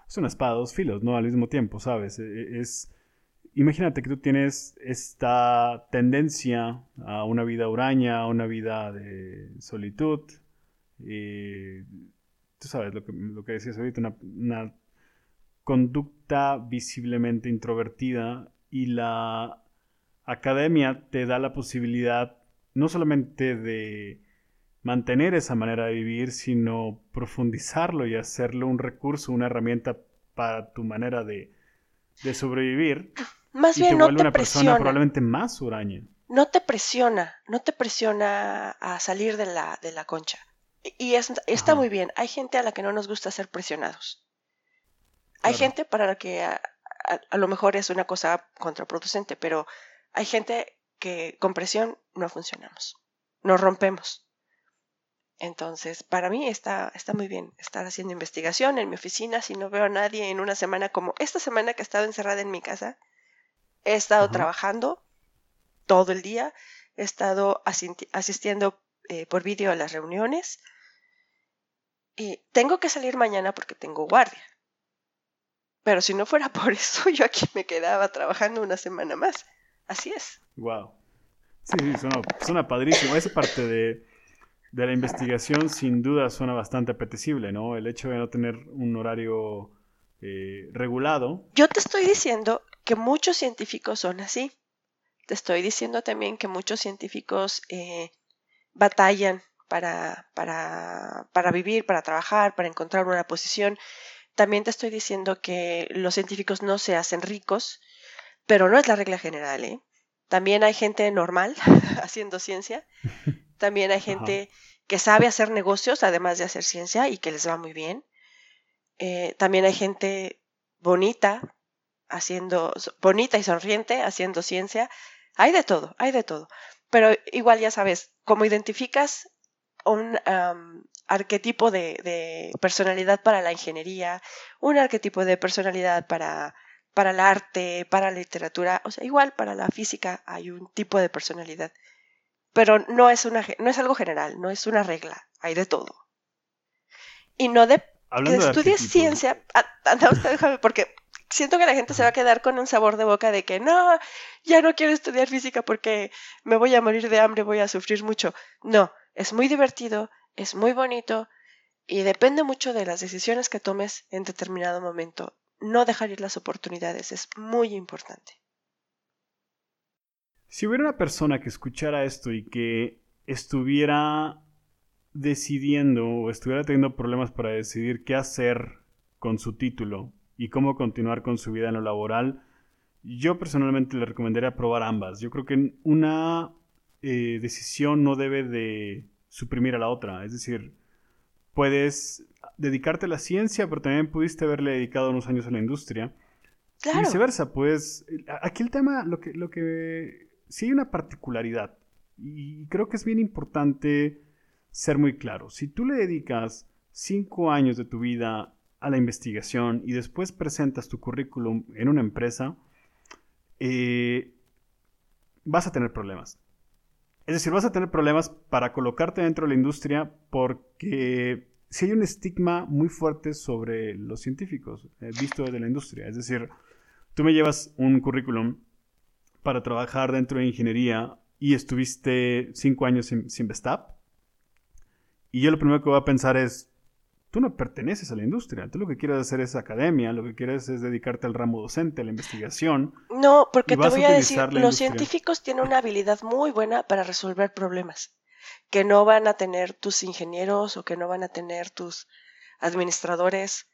Es una espada dos filos, ¿no? Al mismo tiempo, ¿sabes? E, e, es... Imagínate que tú tienes esta tendencia a una vida huraña, a una vida de solitud. Y tú sabes lo que, lo que decías ahorita, una, una conducta visiblemente introvertida y la academia te da la posibilidad no solamente de mantener esa manera de vivir, sino profundizarlo y hacerlo un recurso, una herramienta para tu manera de, sobrevivir. Más bien no te una persona probablemente más huraña. No te presiona, no te presiona a salir de la, de la concha. Y está muy bien. Hay gente a la que no nos gusta ser presionados. Hay gente para la que a, lo mejor es una cosa contraproducente, pero hay gente que con presión no funcionamos. Nos rompemos. Entonces, para mí está, está muy bien estar haciendo investigación en mi oficina. Si no veo a nadie en una semana como esta semana que he estado encerrada en mi casa, he estado trabajando todo el día, he estado asistiendo eh, por vídeo a las reuniones y tengo que salir mañana porque tengo guardia. Pero si no fuera [laughs] por eso, yo aquí me quedaba trabajando una semana más. Así es. Wow. Sí, sí, suena, suena padrísimo. Esa parte de de la investigación sin duda suena bastante apetecible, ¿no? El hecho de no tener un horario eh, regulado. Yo te estoy diciendo que muchos científicos son así. Te estoy diciendo también que muchos científicos eh, batallan para, para, para vivir, para trabajar, para encontrar una posición. También te estoy diciendo que los científicos no se hacen ricos, pero no es la regla general, ¿eh? También hay gente normal [laughs] haciendo ciencia también hay gente que sabe hacer negocios, además de hacer ciencia, y que les va muy bien. Eh, también hay gente bonita, haciendo, bonita y sonriente, haciendo ciencia. Hay de todo, hay de todo. Pero igual ya sabes, como identificas un arquetipo de, personalidad para la ingeniería, un arquetipo de personalidad para, para el arte, para la literatura, o sea, igual para la física hay un tipo de personalidad. Pero no es, una, no es algo general, no es una regla, hay de todo. Y no de que estudies ciencia, [laughs] déjame, porque siento que la gente se va a quedar con un sabor de boca de que no, ya no quiero estudiar física porque me voy a morir de hambre, voy a sufrir mucho. No, es muy divertido, es muy bonito y depende mucho de las decisiones que tomes en determinado momento. No dejar ir las oportunidades es muy importante. Si hubiera una persona que escuchara esto y que estuviera decidiendo o estuviera teniendo problemas para decidir qué hacer con su título y cómo continuar con su vida en lo laboral, yo personalmente le recomendaría probar ambas. Yo creo que una eh, decisión no debe de suprimir a la otra. Es decir, puedes dedicarte a la ciencia, pero también pudiste haberle dedicado unos años a la industria. Y viceversa, pues aquí el tema, lo que, lo que, sí hay una particularidad y creo que es bien importante ser muy claro. Si tú le dedicas cinco años de tu vida a la investigación y después presentas tu currículum en una empresa, eh, vas a tener problemas. Es decir, vas a tener problemas para colocarte dentro de la industria porque si hay un estigma muy fuerte sobre los científicos, eh, visto desde la industria. Es decir, tú me llevas un currículum para trabajar dentro de ingeniería y estuviste cinco años sin, sin y yo lo primero que voy a pensar es, tú no perteneces a la industria, tú lo que quieres hacer es academia, lo que quieres es dedicarte al ramo docente, a la investigación. No, porque te voy a, decir, los científicos tienen una habilidad muy buena para resolver problemas que no van a tener tus ingenieros o que no van a tener tus administradores.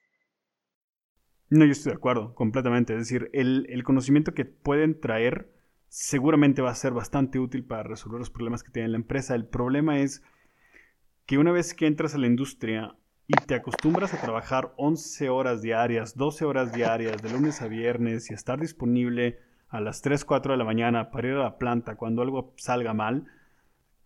No, yo estoy de acuerdo, completamente. Es decir, el, el conocimiento que pueden traer seguramente va a ser bastante útil para resolver los problemas que tiene la empresa. El problema es que una vez que entras a la industria, y te acostumbras a trabajar 11 horas diarias, 12 horas diarias, de lunes a viernes y estar disponible a las 3, 4 de la mañana para ir a la planta cuando algo salga mal,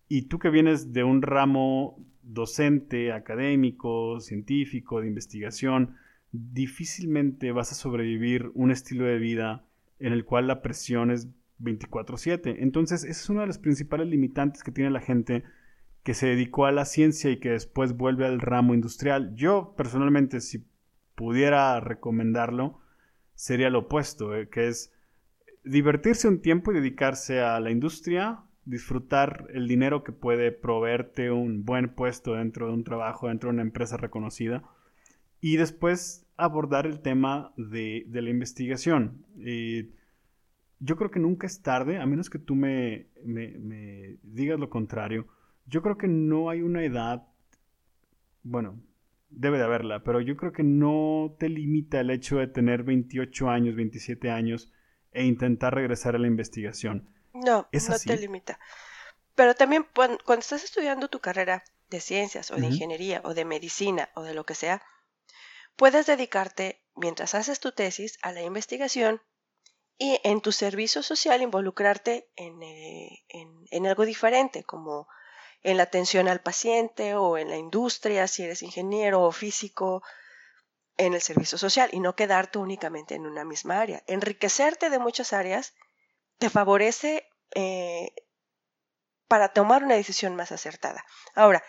y tú que vienes de un ramo docente, académico, científico, de investigación, difícilmente vas a sobrevivir un estilo de vida en el cual la presión es 24/7. Entonces, esa es una de las principales limitantes que tiene la gente que se dedicó a la ciencia y que después vuelve al ramo industrial. Yo personalmente, si pudiera recomendarlo, sería lo opuesto, eh, que es divertirse un tiempo y dedicarse a la industria, disfrutar el dinero que puede proveerte un buen puesto dentro de un trabajo, dentro de una empresa reconocida, y después abordar el tema de, la investigación. yo creo que nunca es tarde, a menos que tú me digas lo contrario yo creo que no hay una edad, bueno, debe de haberla, pero yo creo que no te limita el hecho de tener 28 años, 27 años e intentar regresar a la investigación. No, no te limita. Pero también cuando, estás estudiando tu carrera de ciencias o de ingeniería o de medicina o de lo que sea, puedes dedicarte, mientras haces tu tesis, a la investigación y en tu servicio social involucrarte en, eh, en algo diferente, como en la atención al paciente o en la industria, si eres ingeniero o físico, en el servicio social y no quedarte únicamente en una misma área. Enriquecerte de muchas áreas te favorece eh, para tomar una decisión más acertada. Ahora,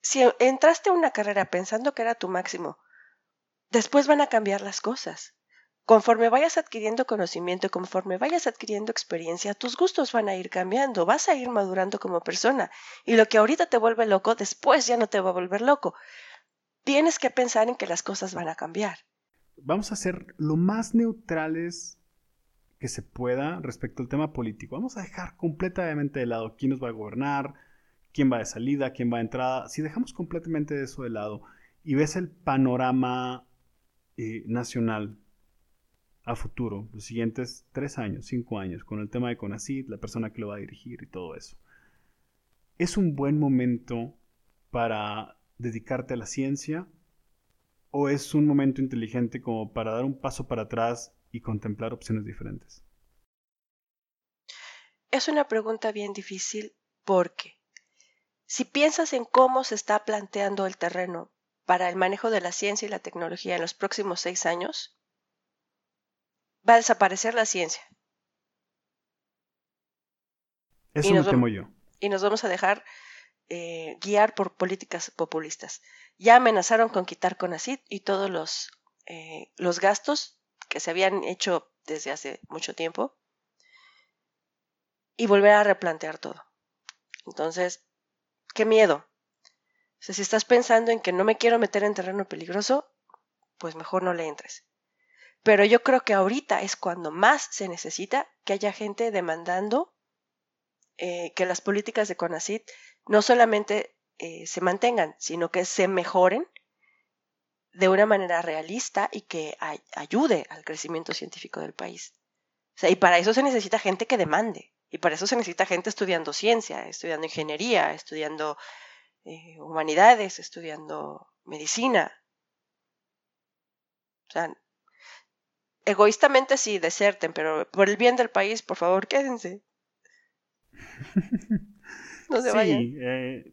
si entraste a una carrera pensando que era tu máximo, después van a cambiar las cosas. Conforme vayas adquiriendo conocimiento conforme vayas adquiriendo experiencia, tus gustos van a ir cambiando, vas a ir madurando como persona. Y lo que ahorita te vuelve loco, después ya no te va a volver loco. Tienes que pensar en que las cosas van a cambiar. Vamos a ser lo más neutrales que se pueda respecto al tema político. Vamos a dejar completamente de lado quién nos va a gobernar, quién va de salida, quién va de entrada. Si dejamos completamente eso de lado y ves el panorama eh, nacional a futuro, los siguientes tres años, cinco años, con el tema de CONACYT, la persona que lo va a dirigir y todo eso. ¿Es un buen momento para dedicarte a la ciencia o es un momento inteligente como para dar un paso para atrás y contemplar opciones diferentes? es una pregunta bien difícil porque si piensas en cómo se está planteando el terreno para el manejo de la ciencia y la tecnología en los próximos seis años, va a desaparecer la ciencia. Eso me temo yo. Y nos vamos a dejar eh, guiar por políticas populistas. Ya amenazaron con quitar CONACIT y todos los, eh, los gastos que se habían hecho desde hace mucho tiempo y volver a replantear todo. Entonces, qué miedo. O sea, si estás pensando en que no me quiero meter en terreno peligroso, pues mejor no le entres. Pero yo creo que ahorita es cuando más se necesita que haya gente demandando eh, que las políticas de CONACIT no solamente eh, se mantengan, sino que se mejoren de una manera realista y que ayude al crecimiento científico del país. Y para eso se necesita gente que demande, y para eso se necesita gente estudiando ciencia, estudiando ingeniería, estudiando eh, humanidades, estudiando medicina. O sea, egoístamente sí, deserten, pero por el bien del país, por favor, quédense. [laughs] no se sí, eh,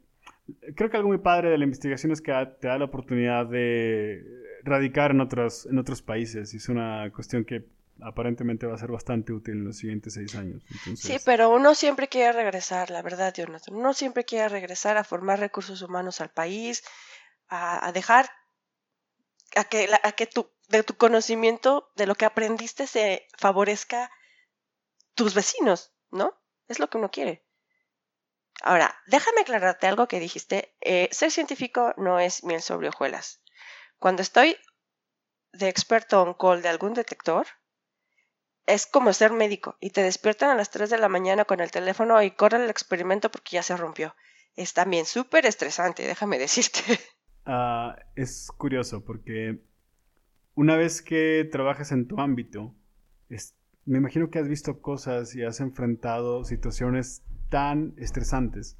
creo que algo muy padre de la investigación es que te da la oportunidad de radicar en otros, en otros países. Y es una cuestión que aparentemente va a ser bastante útil en los siguientes seis años. Sí, pero uno siempre quiere regresar, la verdad, Jonathan. Uno siempre quiere regresar a formar recursos humanos al país, a, dejar a que, a que tu, de tu conocimiento, de lo que aprendiste, se favorezca tus vecinos, ¿no? Es lo que uno quiere. Ahora, déjame aclararte algo que dijiste. Eh, ser científico no es miel sobre hojuelas. Cuando estoy de experto on call de algún detector, es como ser médico y te despiertan a las 3 de la mañana con el teléfono y corren el experimento porque ya se rompió. Es también súper estresante, déjame decirte. Ah, es curioso porque una vez que trabajas en tu ámbito, me imagino que has visto cosas y has enfrentado situaciones tan estresantes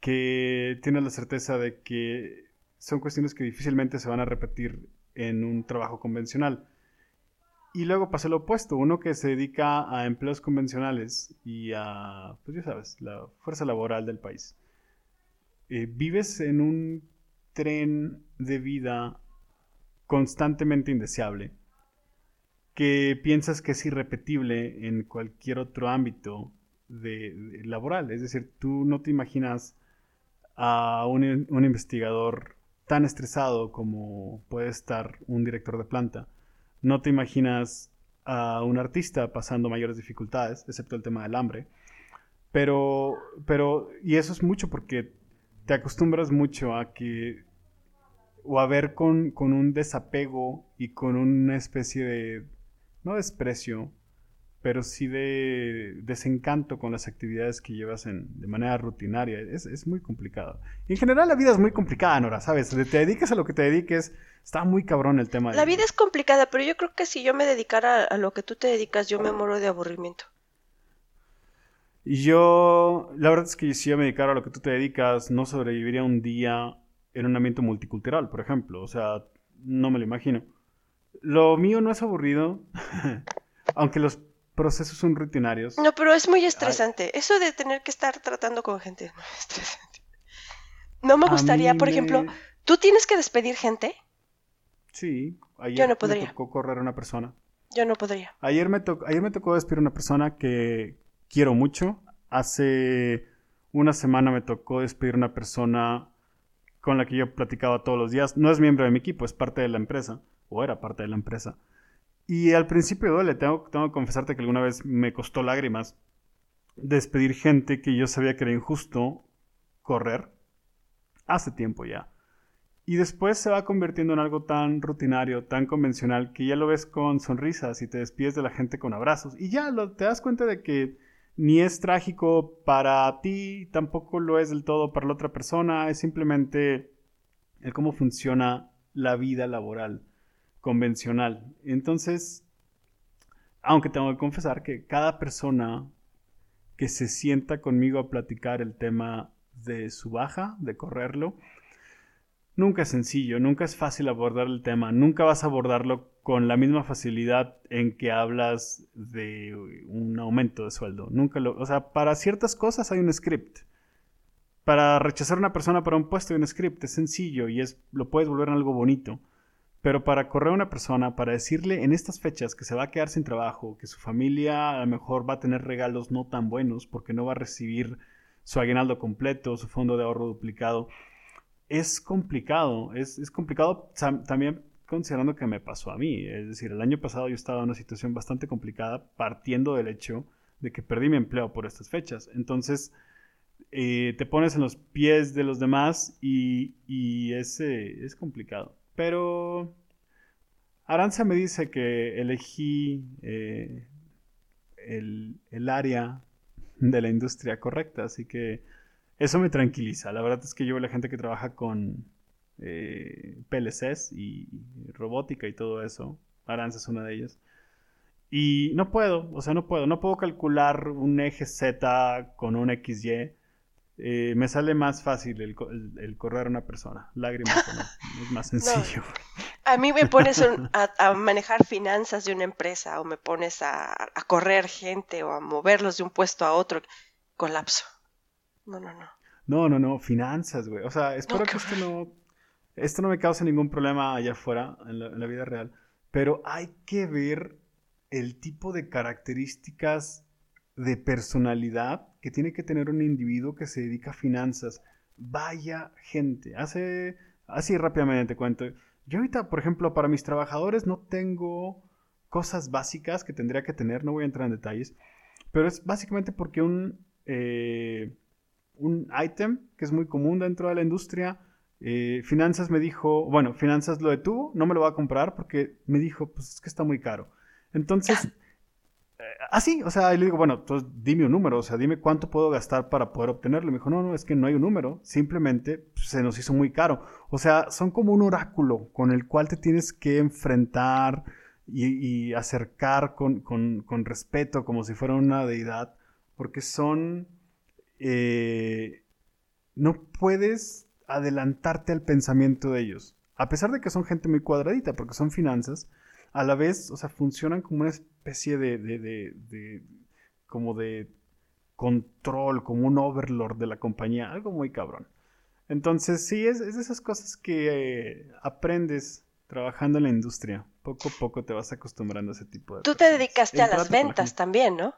que tienes la certeza de que son cuestiones que difícilmente se van a repetir en un trabajo convencional. Y luego pasa lo opuesto, uno que se dedica a empleos convencionales y a, pues ya sabes, la fuerza laboral del país. Eh, vives en un tren de vida constantemente indeseable que piensas que es irrepetible en cualquier otro ámbito de, laboral. Es decir, tú no te imaginas a un, un, investigador tan estresado como puede estar un director de planta. No te imaginas a un artista pasando mayores dificultades, excepto el tema del hambre. Pero, pero, y eso es mucho porque te acostumbras mucho a que, o a ver con, con un desapego y con una especie de, no desprecio, pero sí de desencanto con las actividades que llevas en, de manera rutinaria. Es, muy complicado. Y en general la vida es muy complicada, Nora, ¿sabes? Te dediques a lo que te dediques, está muy cabrón el tema. La vida es complicada, pero yo creo que si yo me dedicara a lo que tú te dedicas, yo me muero de aburrimiento. Y yo, la verdad es que si yo me dedicara a lo que tú te dedicas, no sobreviviría un día en un ambiente multicultural, por ejemplo. O sea, no me lo imagino. Lo mío no es aburrido, [laughs] aunque los procesos son rutinarios. No, pero es muy estresante. Eso de tener que estar tratando con gente es muy [laughs] estresante. No me gustaría, por ejemplo, ¿tú tienes que despedir gente? Sí, ayer Yo no podría. me tocó correr a una persona. Yo no podría. Ayer me, ayer me tocó despedir a una persona que quiero mucho. Hace una semana me tocó despedir a una persona con la que yo platicaba todos los días. No es miembro de mi equipo, es parte de la empresa, o era parte de la empresa. Y al principio duele, tengo, que confesarte que alguna vez me costó lágrimas despedir gente que yo sabía que era injusto correr hace tiempo ya. Y después se va convirtiendo en algo tan rutinario, tan convencional, que ya lo ves con sonrisas y te despides de la gente con abrazos. Y ya lo, te das cuenta de que ni es trágico para ti, tampoco lo es del todo para la otra persona, es simplemente el cómo funciona la vida laboral convencional. Entonces, aunque tengo que confesar que cada persona que se sienta conmigo a platicar el tema de su baja, de correrlo, nunca es sencillo, nunca es fácil abordar el tema, nunca vas a abordarlo con la misma facilidad en que hablas de un aumento de sueldo. Nunca lo, o sea, para ciertas cosas hay un script. Para rechazar a una persona para un puesto hay un script, es sencillo y es lo puedes volver en algo bonito. Pero para correr a una persona, para decirle en estas fechas que se va a quedar sin trabajo, que su familia a lo mejor va a tener regalos no tan buenos porque no va a recibir su aguinaldo completo, su fondo de ahorro duplicado, es complicado. Es, es complicado también considerando que me pasó a mí. Es decir, el año pasado yo estaba en una situación bastante complicada partiendo del hecho de que perdí mi empleo por estas fechas. Entonces, eh, te pones en los pies de los demás y, y es, es complicado. Pero Aranza me dice que elegí eh, el, área de la industria correcta, así que eso me tranquiliza. La verdad es que yo la gente que trabaja con eh, PLCs y robótica y todo eso. Aranza es una de ellas. Y no puedo, o sea, no puedo. No puedo calcular un eje Z con un XY eh, me sale más fácil el, correr a una persona. Lágrimas [laughs] es más sencillo. A mí me pones [laughs] a, manejar finanzas de una empresa o me pones a, correr gente o a moverlos de un puesto a otro. Colapso. No, no, no. No, no, no. Finanzas, güey. O sea, espero que esto no, esto no me cause ningún problema allá afuera, en la vida real. Pero hay que ver el tipo de características de personalidad que tiene que tener un individuo que se dedica a finanzas. Vaya gente. Hace, así rápidamente te cuento. Yo ahorita, por ejemplo, para mis trabajadores no tengo cosas básicas que tendría que tener, no voy a entrar en detalles, pero es básicamente porque un, eh, un ítem que es muy común dentro de la industria, eh, Finanzas me dijo, bueno, Finanzas lo detuvo, no me lo va a comprar porque me dijo, pues es que está muy caro. Entonces, [laughs] así, o sea, y le digo, bueno, entonces dime un número, o sea, dime cuánto puedo gastar para poder obtenerlo. Me dijo, no, no, es que no hay un número, simplemente pues, se nos hizo muy caro. O sea, son como un oráculo con el cual te tienes que enfrentar y, acercar con, respeto, como si fuera una deidad, porque son... Eh, no puedes adelantarte al pensamiento de ellos. A pesar de que son gente muy cuadradita, porque son finanzas, a la vez, o sea, funcionan como una especie de, de, de, como de control, como un overlord de la compañía, algo muy cabrón. Entonces, sí, es, es de esas cosas que eh, aprendes trabajando en la industria. Poco a poco te vas acostumbrando a ese tipo de Tú te dedicaste a las ventas también, ¿no?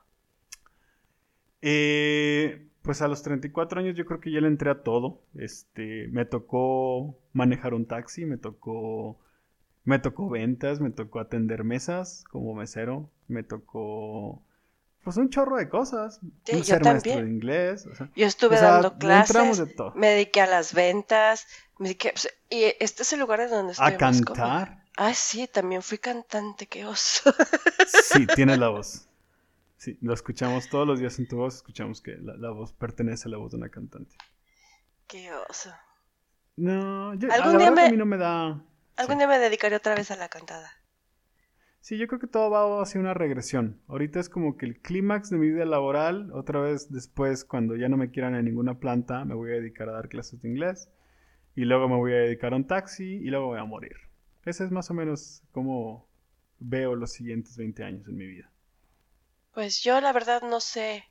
Eh, pues a los 34 años yo creo que ya le entré a todo. Este, me tocó manejar un taxi, me tocó me tocó ventas, me tocó atender mesas como mesero, me tocó pues un chorro de cosas. Sí, yo también. de inglés. yo estuve dando clases, me dediqué a las ventas, me dediqué, pues, y este es el lugar donde estoy. A cantar. Ah, sí, también fui cantante, qué oso. sí, tienes la voz. Sí, lo escuchamos todos los días en tu voz, escuchamos que la, voz pertenece a la voz de una cantante. Qué oso. No, yo, ¿Algún día a mí no me da Algún día me dedicaré otra vez a la cantada. Sí, yo creo que todo va hacia una regresión. Ahorita es como que el clímax de mi vida laboral, otra vez después, cuando ya no me quieran en ninguna planta, me voy a dedicar a dar clases de inglés. Y luego me voy a dedicar a un taxi y luego voy a morir. Ese es más o menos como veo los siguientes 20 años en mi vida. Pues yo la verdad no sé.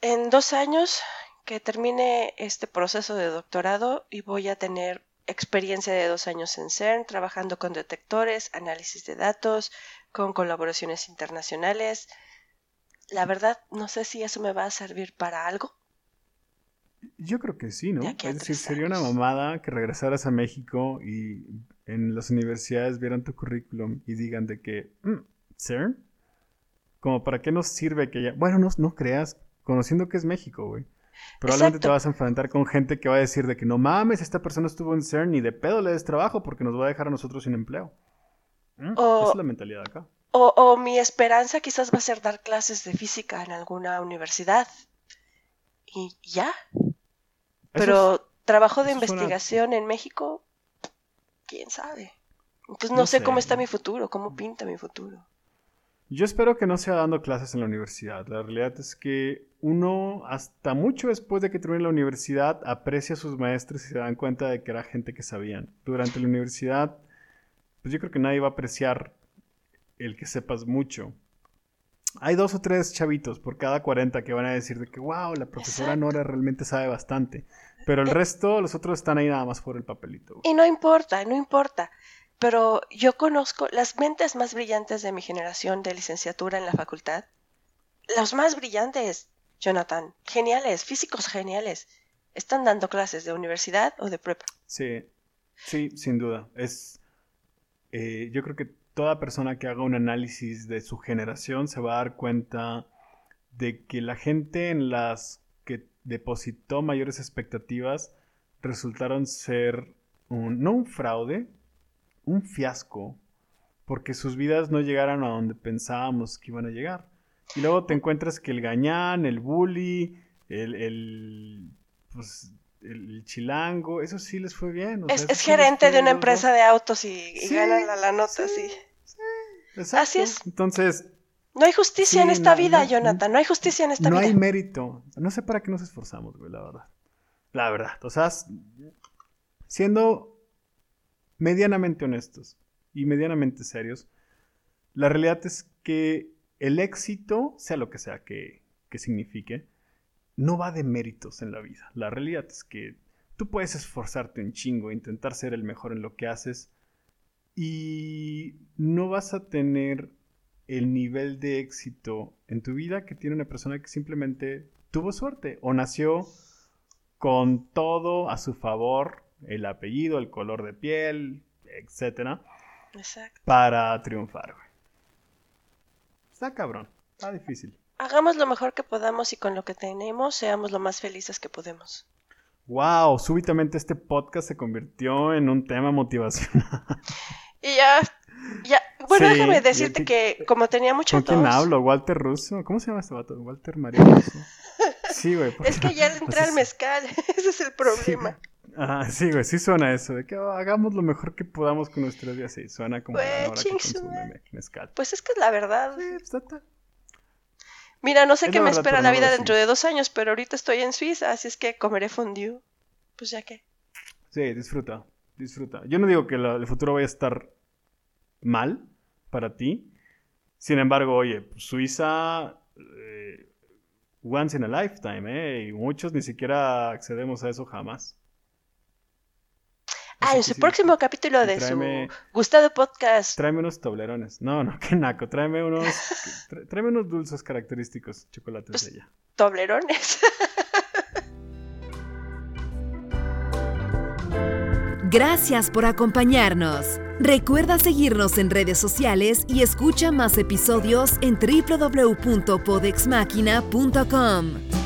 En dos años que termine este proceso de doctorado y voy a tener experiencia de dos años en CERN, trabajando con detectores, análisis de datos, con colaboraciones internacionales. La verdad, no sé si eso me va a servir para algo. Yo creo que sí, ¿no? Es decir, sería una mamada que regresaras a México y en las universidades vieran tu currículum y digan de que, mm, CERN, como para qué nos sirve que ya... Bueno, no, no creas, conociendo que es México, güey. Probablemente te vas a enfrentar con gente que va a decir de que no mames, esta persona estuvo en CERN y de pedo le des trabajo porque nos va a dejar a nosotros sin empleo. Mm, esa es la mentalidad acá. O, mi esperanza quizás va a ser dar clases de física en alguna universidad. Y ya. Pero trabajo de investigación en México, quién sabe. Entonces no, sé, cómo está mi futuro, cómo pinta mi futuro. Yo espero que no sea dando clases en la universidad. La realidad es que uno, hasta mucho después de que termine la universidad, aprecia a sus maestros y se dan cuenta de que era gente que sabían. Durante la universidad, pues yo creo que nadie va a apreciar el que sepas mucho. Hay dos o tres chavitos por cada 40 que van a decir de que, wow, la profesora Nora realmente sabe bastante. Pero el resto, los otros están ahí nada más por el papelito. Y no importa, no importa. Pero yo conozco las mentes más brillantes de mi generación de licenciatura en la facultad. Los más brillantes, Jonathan. Geniales, físicos geniales. Están dando clases de universidad o de prepa. Sí, sí, sin duda. Es, eh, yo creo que toda persona que haga un análisis de su generación se va a dar cuenta de que la gente en las que depositó mayores expectativas resultaron ser un, no un fraude, un fiasco, porque sus vidas no llegaron a donde pensábamos que iban a llegar. Y luego te encuentras que el gañán, el bully, el, el, pues, el chilango, eso sí les fue bien. es, gerente de una empresa de autos y, ganan la, nota, sí. Así es. Entonces... No hay justicia en esta vida, Jonathan, no hay justicia en esta vida. No hay mérito. No sé para qué nos esforzamos, güey, la verdad. La verdad. O sea, siendo medianamente honestos y medianamente serios, la realidad es que el éxito, sea lo que sea que, signifique, no va de méritos en la vida. La realidad es que tú puedes esforzarte un chingo, intentar ser el mejor en lo que haces y no vas a tener el nivel de éxito en tu vida que tiene una persona que simplemente tuvo suerte o nació con todo a su favor, el apellido, el color de piel, etcétera, para triunfar. Está cabrón, está difícil. Hagamos lo mejor que podamos y con lo que tenemos seamos lo más felices que podemos. Wow, súbitamente este podcast se convirtió en un tema motivacional. [laughs] Y ya, ya, bueno, déjame decirte que, como tenía mucho ¿Con quién hablo? ¿Walter Russo? ¿Cómo se llama este vato? ¿Walter María Russo? [laughs] Sí, güey. Es que ya [laughs] le entré al mezcal, ese es el problema. Ah, [laughs] sí, güey, sí suena eso, de que oh, hagamos lo mejor que podamos con nuestros días, sí, suena como mezcal. Pues es que es la verdad. Pues, Mira, no sé qué me espera la vida dentro de dos años, pero ahorita estoy en Suiza, así es que comeré fondue. Pues ya que. Sí, disfruta, disfruta. Yo no digo que el futuro vaya a estar mal para ti. Sin embargo, oye, Suiza, eh, once in a lifetime, ¿eh? Y muchos ni siquiera accedemos a eso jamás. Ah, en su próximo capítulo de su gustado podcast. Tráeme unos toblerones. No, no, qué naco. Tráeme unos, [laughs] tráeme unos dulces característicos, chocolates pues, de ella. ¿Toblerones? [laughs] Gracias por acompañarnos. Recuerda seguirnos en redes sociales y escucha más episodios en www.podexmáquina.com.